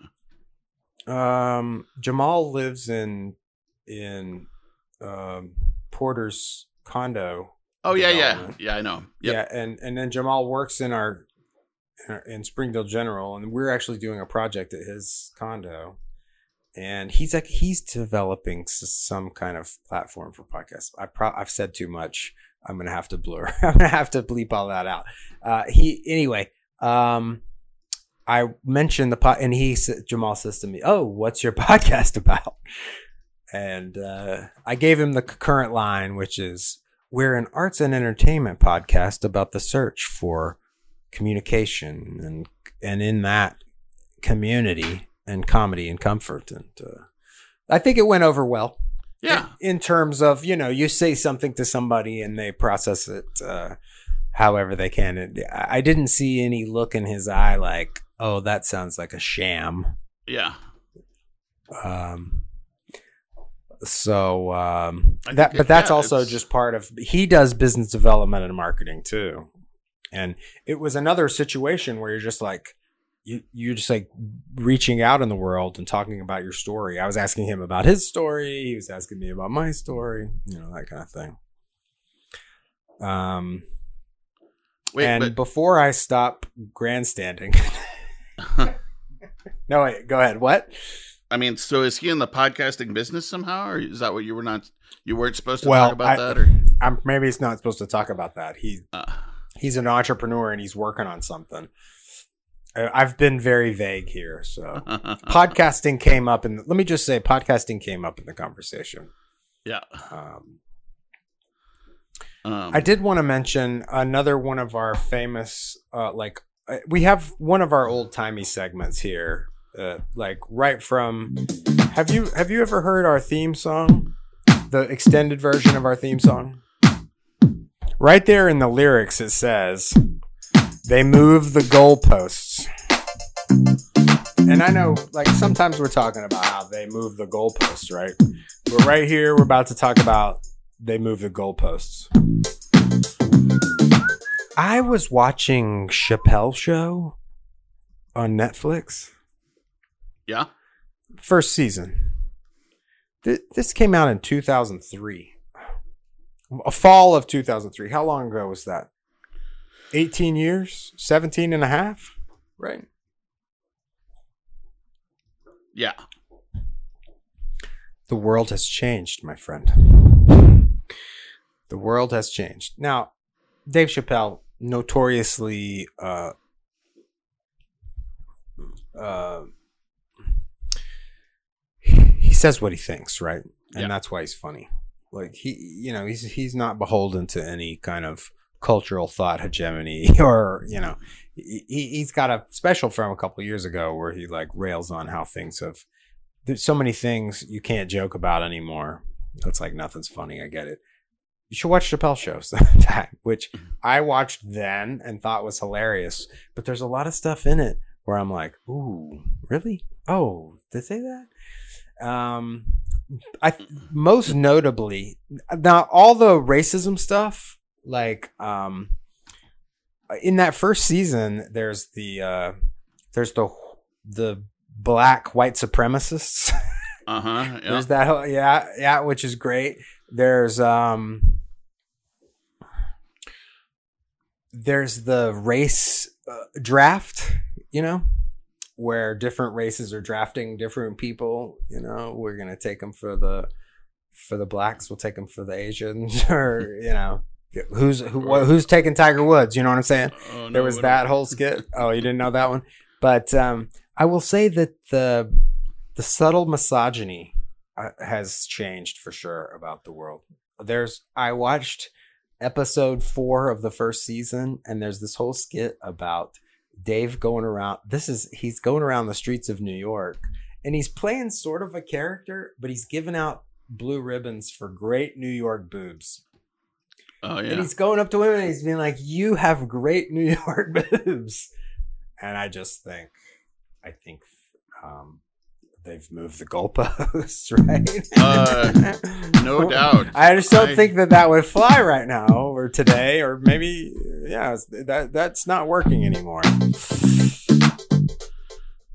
Um Jamal lives in in um Porter's condo. Oh yeah, yeah, yeah. I know. Yep. Yeah, and and then Jamal works in our in our- in Springdale General, and we're actually doing a project at his condo. And he's like he's developing some kind of platform for podcasts. I pro- I've said too much. I'm gonna have to blur. [laughs] I'm gonna have to bleep all that out. Uh, he anyway. Um, I mentioned the pot, and he Jamal says to me, "Oh, what's your [laughs] podcast about?" And uh, I gave him the current line, which is, "We're an arts and entertainment podcast about the search for communication, and and in that community and comedy and comfort." And uh, I think it went over well Yeah. in terms of you know you say something to somebody and they process it uh, however they can and i didn't see any look in his eye like oh that sounds like a sham Yeah. um, so um, that but that's yeah, also just part of he does business development and marketing too. And it was another situation where you're just like you you're just like reaching out in the world and talking about your story. I was asking him about his story. He was asking me about my story you know that kind of thing. Um Wait, and but before i stop grandstanding [laughs] [laughs] no wait go ahead. What I mean, so is he in the podcasting business somehow, or is that what you were not? You weren't supposed to Well, talk about I- that, or I'm maybe it's not supposed to talk about that. He uh, he's an entrepreneur and he's working on something. I've been very vague here, so [laughs] podcasting came up, and let me just say, podcasting came up in the conversation. yeah. Um, Um, I did want to mention another one of our famous, uh, like uh, we have one of our old timey segments here, uh, like right from. Have you have you ever heard our theme song, the extended version of our theme song? Right there in the lyrics, it says, "They move the goalposts." And I know, like sometimes we're talking about how they move the goalposts, right? But right here, we're about to talk about they move the goalposts. I was watching Chappelle Show on Netflix, yeah. first season. Th- This came out in 2003. A fall of 2003. How long ago was that? 18 years? 17 and a half? Right. Yeah. The world has changed, my friend. The world has changed. Now, Dave Chappelle, notoriously uh, uh, he says what he thinks, right? And Yeah. that's why he's funny. Like he, you know, he's he's not beholden to any kind of cultural thought hegemony, [laughs] or you know, he, he- he's got a special from a couple years ago where he like rails on how things have. There's so many things you can't joke about anymore. It's like nothing's funny. I get it. You should watch Chappelle show sometime, [laughs] which mm-hmm. I watched then and thought was hilarious. But there's a lot of stuff in it where I'm like, ooh, really? Oh, did they say that? Um, I most notably now all the racism stuff, like um, in that first season, there's the uh, there's the the black white supremacists. [laughs] Uh huh. Yeah. There's that whole, yeah, yeah, which is great. There's um there's the race uh, draft, you know, where different races are drafting different people, you know, we're going to take them for the for the blacks, we'll take them for the Asians [laughs] or, [laughs] you know, who's who, who's taking Tiger Woods, you know what I'm saying? Oh, no, there was that whole [laughs] skit. Oh, you didn't know that one? But um, I will say that the the subtle misogyny uh, has changed for sure about the world. There's I watched episode 4 of the first season and there's this whole skit about Dave going around this is he's going around the streets of New York and he's playing sort of a character, but he's giving out blue ribbons for great New York boobs. Oh yeah. And he's going up to women and he's being like, You have great New [laughs] York boobs. And I just think, I think um, they've moved the goalposts, [laughs] right? Uh, no [laughs] doubt. I just don't I- think that that would fly right now or today or maybe, yeah, that that's not working anymore.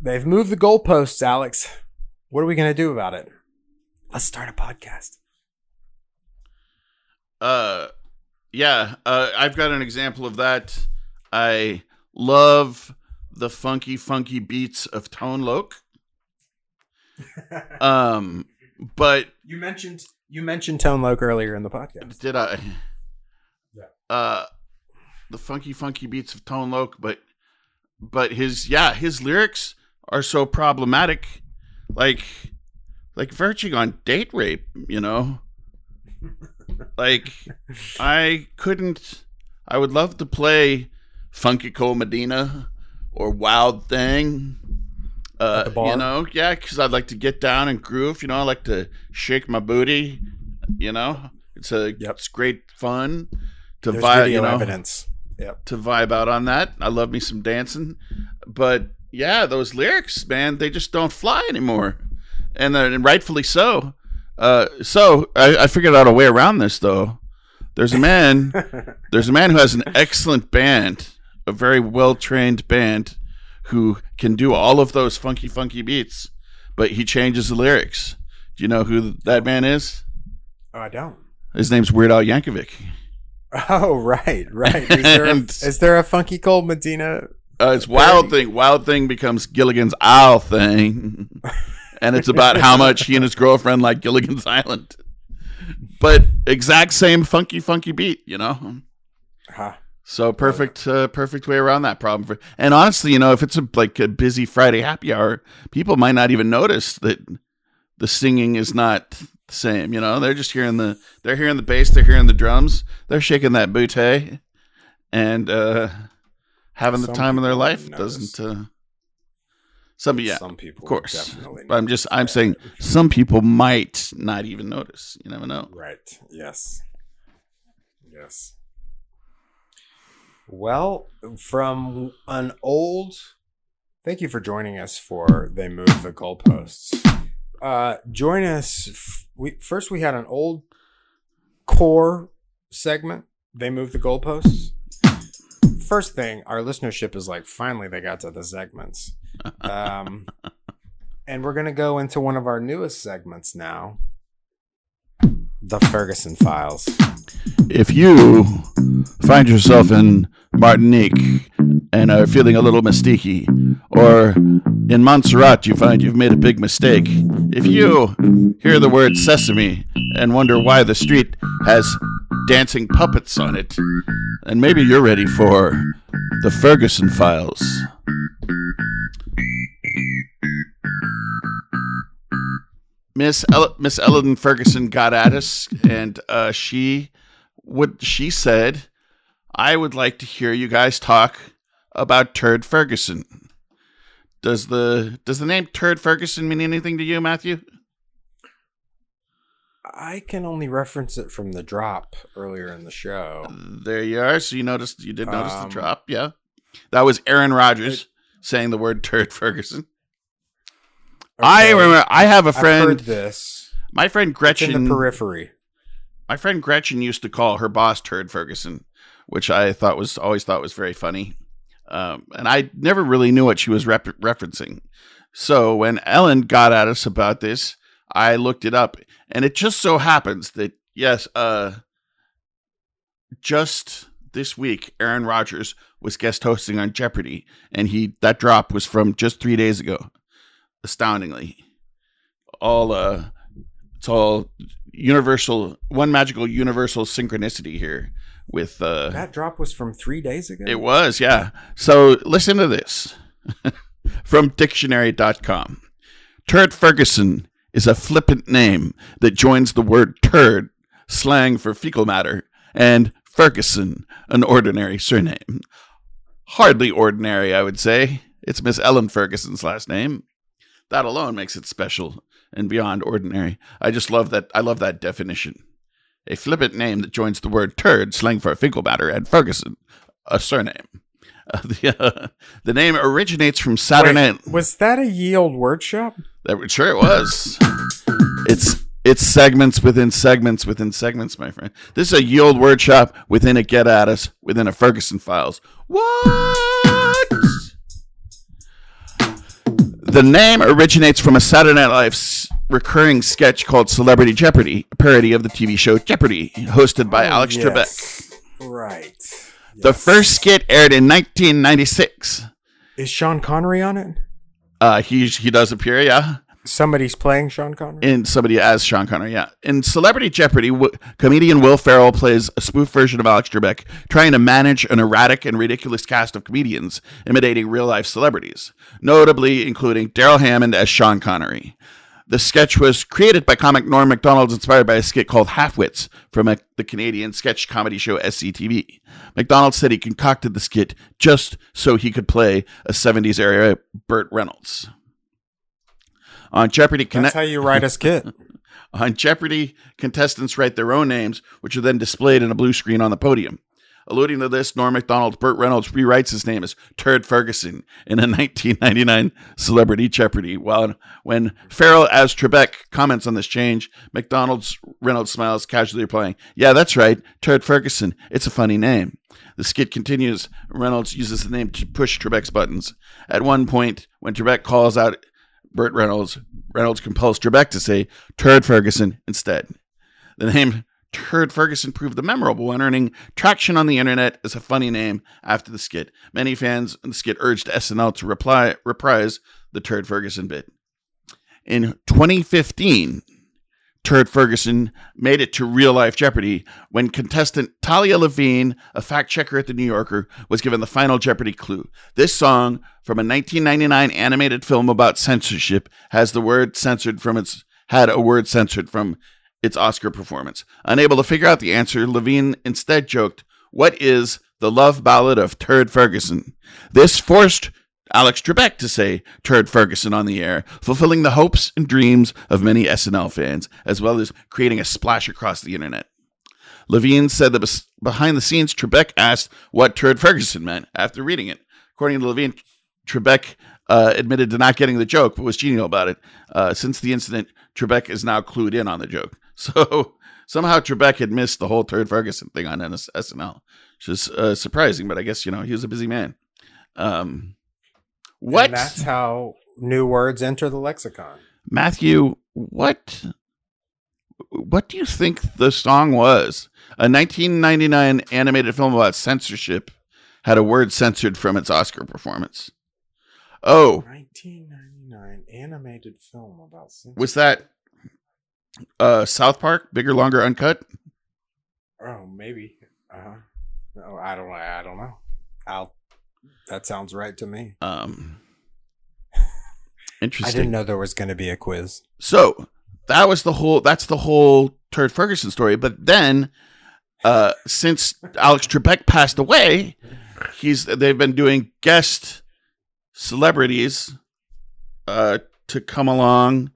They've moved the goalposts, Alex. What are we going to do about it? Let's start a podcast. Uh, yeah. Uh, I've got an example of that. I love the funky, funky beats of Tone Loc. [laughs] Um, but You mentioned you mentioned Tone Loc earlier in the podcast. did I? Yeah. Uh, the funky, funky beats of Tone Loc, but but his yeah, his lyrics are so problematic, like like verging on date rape. You know, [laughs] like I couldn't. I would love to play Funky Cold Medina or Wild Thing. Uh, At the bar? You know, yeah, because I'd like to get down and groove. You know, I like to shake my booty. You know, it's a Yep. it's great fun to There's vibe. You know, evidence. Yep. to vibe out on that. I love me some dancing, but yeah, those lyrics, man, they just don't fly anymore, and, and rightfully so. Uh, so I, I figured out a way around this though. There's a man. [laughs] there's a man who has an excellent band, a very well trained band, who can do all of those funky, funky beats, but he changes the lyrics. Do you know who that man is? Oh, I don't. His name's Weird Al Yankovic. [laughs] Oh, right, right. Is there, a, [laughs] is there a Funky Cold Medina? Uh, it's Wild Thing. Wild Thing becomes Gilligan's Isle Thing. [laughs] and it's about how much he and his girlfriend like Gilligan's Island. But exact same funky, funky beat, you know? So perfect, uh, perfect way around that problem. For, and honestly, you know, if it's a, like a busy Friday happy hour, people might not even notice that the singing is not the same. You know, they're just hearing the they're hearing the bass, they're hearing the drums, they're shaking that bootay, and uh, having the time of their life. might Doesn't uh, some yeah, Some people, of course. definitely. But I'm just I'm saying [laughs] some people might not even notice. You never know. Right. Yes. Yes. Well, from an old. Thank you for joining us for They Move the Goalposts. Uh, join us. f- We first we had an old core segment. They move the goalposts. First thing, our listenership is like, finally they got to the segments. [laughs] Um, and we're gonna go into one of our newest segments now. The Ferguson Files. if you find yourself in Martinique and are feeling a little mystiquey, or in Montserrat you find you've made a big mistake, if you hear the word sesame and wonder why the street has dancing puppets on it, then maybe you're ready for the Ferguson Files. Miss El- Miss Ellen Ferguson got at us, and uh, she would she said, "I would like to hear you guys talk about Turd Ferguson." Does the does the name Turd Ferguson mean anything to you, Matthew? I can only reference it from the drop earlier in the show. There you are. So you noticed you did notice Um, the drop, yeah. That was Aaron Rodgers saying the word Turd Ferguson. I remember. I have a I've heard friend. this. My friend It's Gretchen. in the periphery. my friend Gretchen used to call her boss Turd Ferguson, which I thought was always thought was very funny. Um, and I never really knew what she was rep- referencing. So when Ellen got at us about this, I looked it up, and it just so happens that yes, uh, just this week, Aaron Rodgers was guest hosting on Jeopardy, and he that drop was from just three days ago. Astoundingly, all uh, it's all universal, one magical universal synchronicity here with uh, That drop was from three days ago. it was, yeah. So listen to this [laughs] from dictionary.com. Turd Ferguson is a flippant name that joins the word turd, slang for fecal matter, and Ferguson, an ordinary surname. Hardly ordinary, I would say. It's Miss Ellen Ferguson's last name. That alone makes it special and beyond ordinary. I just love that. I love that definition. A flippant name that joins the word turd, slang for Finkelbatter, and Ferguson, a surname. Uh, [laughs] the, uh, the name originates from Night. Wait, was that a ye old word shop? That sure it was. It's it's segments within segments within segments, my friend. This is a ye old word shop within a get at us within a Ferguson files. What? The name originates from a Saturday Night Live s- recurring sketch called Celebrity Jeopardy, a parody of the TV show Jeopardy, hosted by Alex Trebek. Yes. Right. The first skit aired in 1996. Is Sean Connery on it? Uh, he he does appear, yeah. Somebody's playing Sean Connery? in somebody as Sean Connery. Yeah, in Celebrity Jeopardy, w- comedian Will Ferrell plays a spoof version of Alex Trebek, trying to manage an erratic and ridiculous cast of comedians imitating real life celebrities, notably including Darrell Hammond as Sean Connery. The sketch was created by comic Norm MacDonald, inspired by a skit called Halfwits from a, the Canadian sketch comedy show SCTV. MacDonald said he concocted the skit just so he could play a 70s era Burt Reynolds. On Jeopardy, That's how you write a skit. [laughs] On Jeopardy, contestants write their own names, which are then displayed in a blue screen on the podium. Alluding to this, Norm MacDonald, Burt Reynolds rewrites his name as Turd Ferguson in a [laughs] 1999 Celebrity Jeopardy. While when Ferrell as Trebek comments on this change, MacDonald's Reynolds smiles, casually replying, "Yeah, that's right, Turd Ferguson. It's a funny name." The skit continues. Reynolds uses the name to push Trebek's buttons. At one point, when Trebek calls out Burt Reynolds, Reynolds compels Trebek to say Turd Ferguson instead. The name Turd Ferguson proved the memorable one, earning traction on the internet as a funny name after the skit. Many fans in the skit urged SNL to reply, reprise the Turd Ferguson bit. In 2015, Turd Ferguson made it to real life Jeopardy when contestant Talia Levine, a fact checker at the New Yorker, was given the final Jeopardy clue. This song from a 1999 animated film about censorship has the word censored from its had a word censored from its Oscar performance. Unable to figure out the answer, Levine instead joked, "What is the love ballad of Turd Ferguson?" This forced Alex Trebek to say Turd Ferguson on the air, fulfilling the hopes and dreams of many SNL fans, as well as creating a splash across the internet. Levine said that behind the scenes, Trebek asked what Turd Ferguson meant after reading it. According to Levine, Trebek uh, admitted to not getting the joke, but was genial about it. Uh, since the incident, Trebek is now clued in on the joke. [laughs] So somehow Trebek had missed the whole Turd Ferguson thing on NS- SNL, which is uh, surprising, but I guess, you know, he was a busy man. Um, what? And that's how new words enter the lexicon. Matthew, what what do you think the song was? A 1999 animated film about censorship had a word censored from its Oscar performance. Oh, 1999 animated film about censorship. was that uh South Park, bigger, longer, uncut? Oh, maybe. Uh-huh. No, I don't. I don't know. I'll. That sounds right to me. Um interesting. [laughs] I didn't know there was going to be a quiz. So that was the whole. That's the whole Turd Ferguson story. But then, uh, since Alex Trebek passed away, he's they've been doing guest celebrities uh, to come along,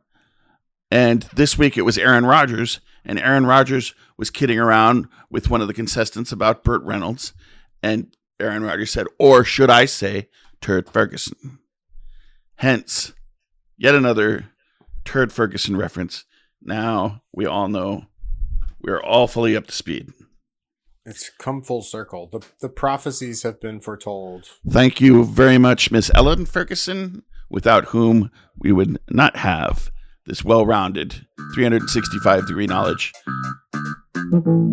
and this week it was Aaron Rodgers, and Aaron Rodgers was kidding around with one of the contestants about Burt Reynolds, and Aaron Rodgers said, "Or should I say Turd Ferguson?" Hence, yet another Turd Ferguson reference. Now we all know we're all fully up to speed. It's come full circle. The the prophecies have been foretold. Thank you very much, Miss Ellen Ferguson, without whom we would not have this well rounded 365 degree knowledge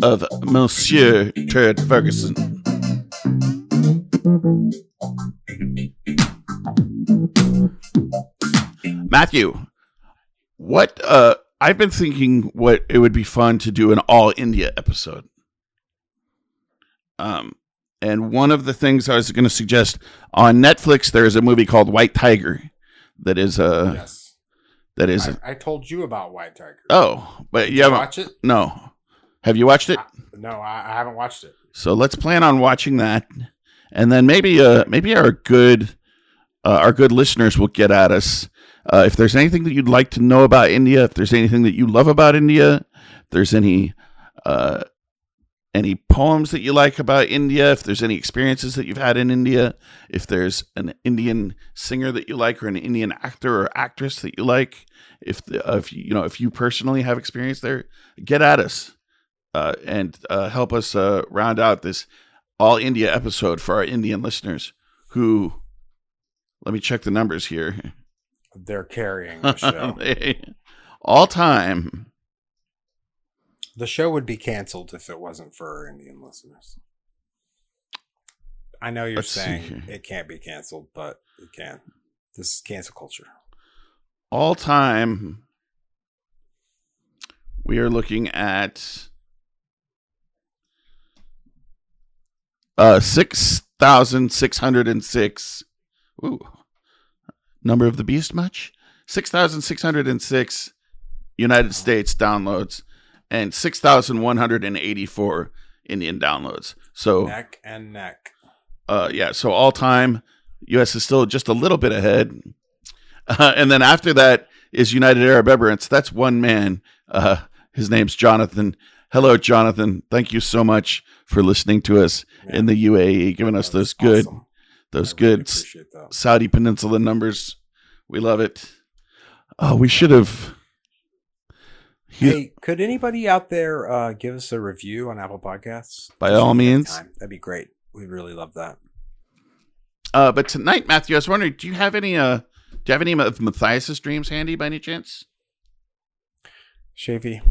of Monsieur Turd Ferguson. Matthew, what uh I've been thinking what it would be fun to do an all India episode. Um and one of the things I was going to suggest on Netflix there is a movie called White Tiger that is uh yes, that is I, I told you about White Tiger. oh, but you haven't watched it? No. Have you watched it? No, I, I haven't watched it. So let's plan on watching that, and then maybe uh maybe our good uh, our good listeners will get at us Uh, if there's anything that you'd like to know about India, if there's anything that you love about India, if there's any uh, any poems that you like about India, if there's any experiences that you've had in India, if there's an Indian singer that you like or an Indian actor or actress that you like, if the, uh, if you know if you personally have experience there, get at us uh, and uh, help us uh, round out this all India episode for our Indian listeners who. Let me check the numbers here. They're carrying the [laughs] show. all time. the show would be canceled if it wasn't for our Indian listeners. I know you're Let's saying it can't be canceled, but it can. This is cancel culture. all time we are looking at uh 6606 ooh number of the beast much 6606 united states downloads and 6184 indian downloads so Neck and neck. uh, yeah, so all time, U.S. is still just a little bit ahead, uh, and then after that is United Arab Emirates. That's one man. Uh, his name's Jonathan. Hello, Jonathan. Thank you so much for listening to us in the UAE, giving us those good, awesome. those really good S- appreciate that. Saudi Peninsula numbers. We love it. Oh, we should have. Hey, could anybody out there uh, give us a review on Apple Podcasts? By Just all we means. time. That'd be great. We'd really love that. Uh, but tonight, Matthew, I was wondering, do you have any? Uh, do you have any of Matthias's dreams handy by any chance? Shavy,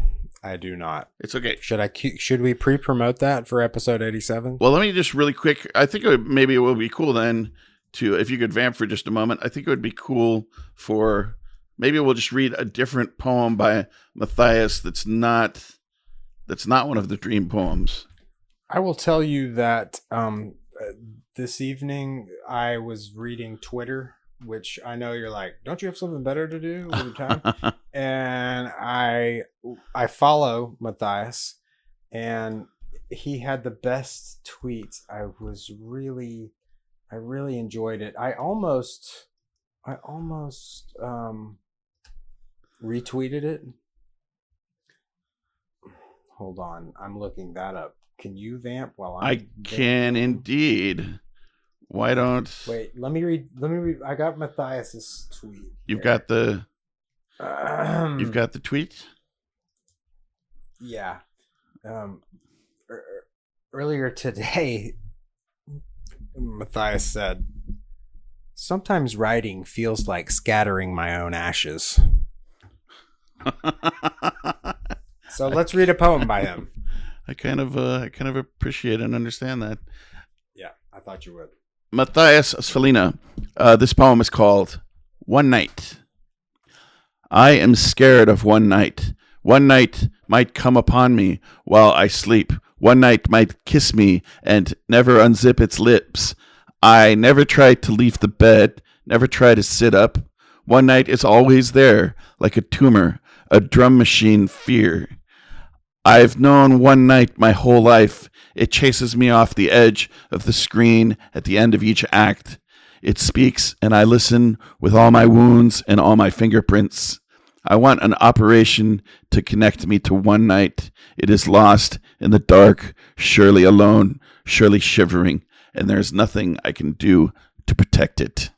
I do not. It's okay. Should I? Should we pre-promote that for episode eighty-seven? Well, let me just really quick. I think it would, maybe it would be cool then to, if you could vamp for just a moment. I think it would be cool for maybe we'll just read a different poem by Matthias that's not that's not one of the dream poems. I will tell you that um, uh, this evening I was reading Twitter, which I know you're like, don't you have something better to do with your time? [laughs] and I I follow Matthias, and he had the best tweet. I was really, I really enjoyed it. I almost, I almost um, retweeted it. Hold on, I'm looking that up. Can you vamp while I'm I can vamping? indeed. Why don't Wait, let me read. Let me read. I got Matthias's tweet. you've got the Ahem. you've got the tweet? Yeah. Um, er- er- earlier today, Matthias said, Sometimes writing feels like scattering my own ashes. [laughs] So let's read a poem by him. I kind of uh, I kind of appreciate and understand that. Yeah, I thought you would. Matthias Svalina. Uh, this poem is called One Night. I am scared of one night. One night might come upon me while I sleep. One night might kiss me and never unzip its lips. I never try to leave the bed, never try to sit up. One night is always there, like a tumor, a drum machine fear. I've known one night my whole life. It chases me off the edge of the screen at the end of each act. It speaks, and I listen with all my wounds and all my fingerprints. I want an operation to connect me to one night. It is lost in the dark, surely alone, surely shivering, and there's nothing I can do to protect it.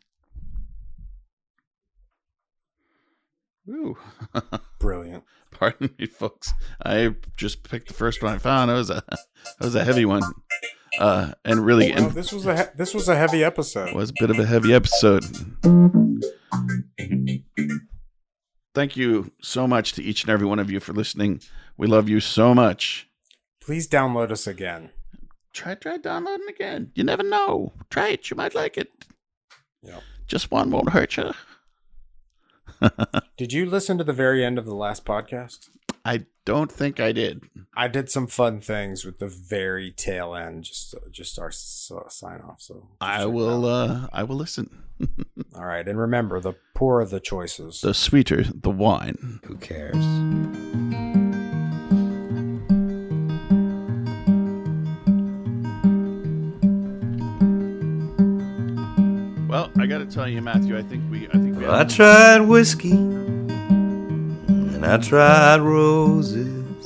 Ooh. [laughs] Brilliant. Pardon me, folks. I just picked the first one I found. It was a that was a heavy one, uh, and really, Well, and this was a he- this was a heavy episode. was a bit of a heavy episode. Thank you so much to each and every one of you for listening. We love you so much. Please download us again. Try try downloading again. You never know. Try it. You might like it. Yeah. Just one won't hurt you. [laughs] Did you listen to the very end of the last podcast? I don't think I did. I did some fun things with the very tail end, just just our s- sign off. So I will. Uh, I will listen. [laughs] All right, and remember, the poorer the choices. The sweeter the wine. Who cares? Well, I got to tell you, Matthew. I think we. I think we Yeah. I tried whiskey and I tried roses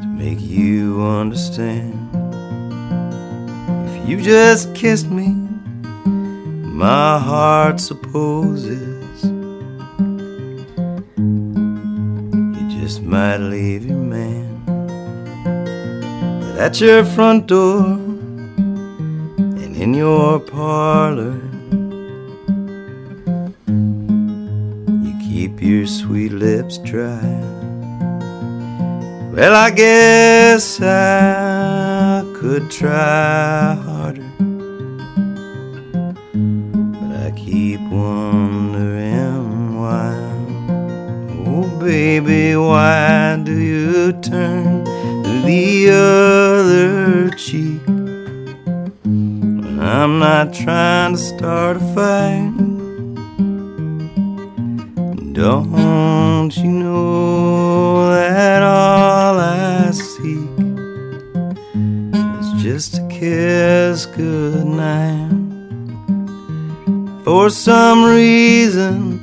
to make you understand. If you just kissed me, my heart supposes you just might leave your man. But at your front door in your parlor, you keep your sweet lips dry. Well, I guess I could try harder, but I keep wondering why. Oh, baby, why do you turn the other cheek? I'm not trying to start a fight. Don't you know that all I seek is just a kiss goodnight? For some reason,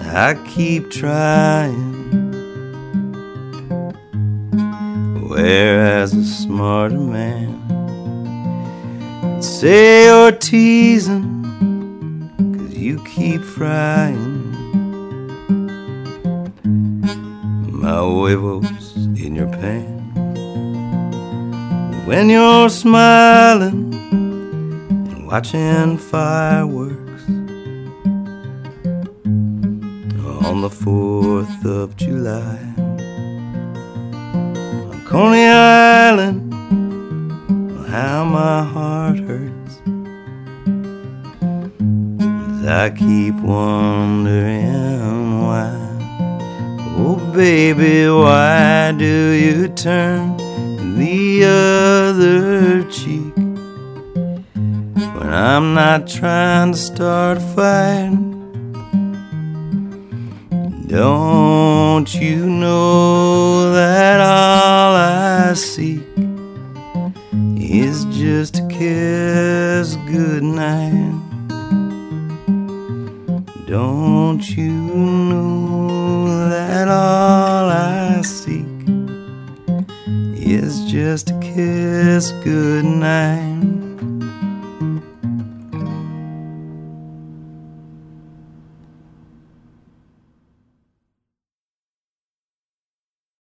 I keep trying. Whereas a smarter man say you're teasing, cause you keep frying. My huevos in your pan. When you're smiling and watching fireworks on the 4th of July on Coney Island, how my heart hurts. I keep wondering why. Oh, baby, why do you turn the other cheek when I'm not trying to start a fight? Don't you know that all I seek is just a kiss goodnight? Don't you know that all I seek is just a kiss goodnight?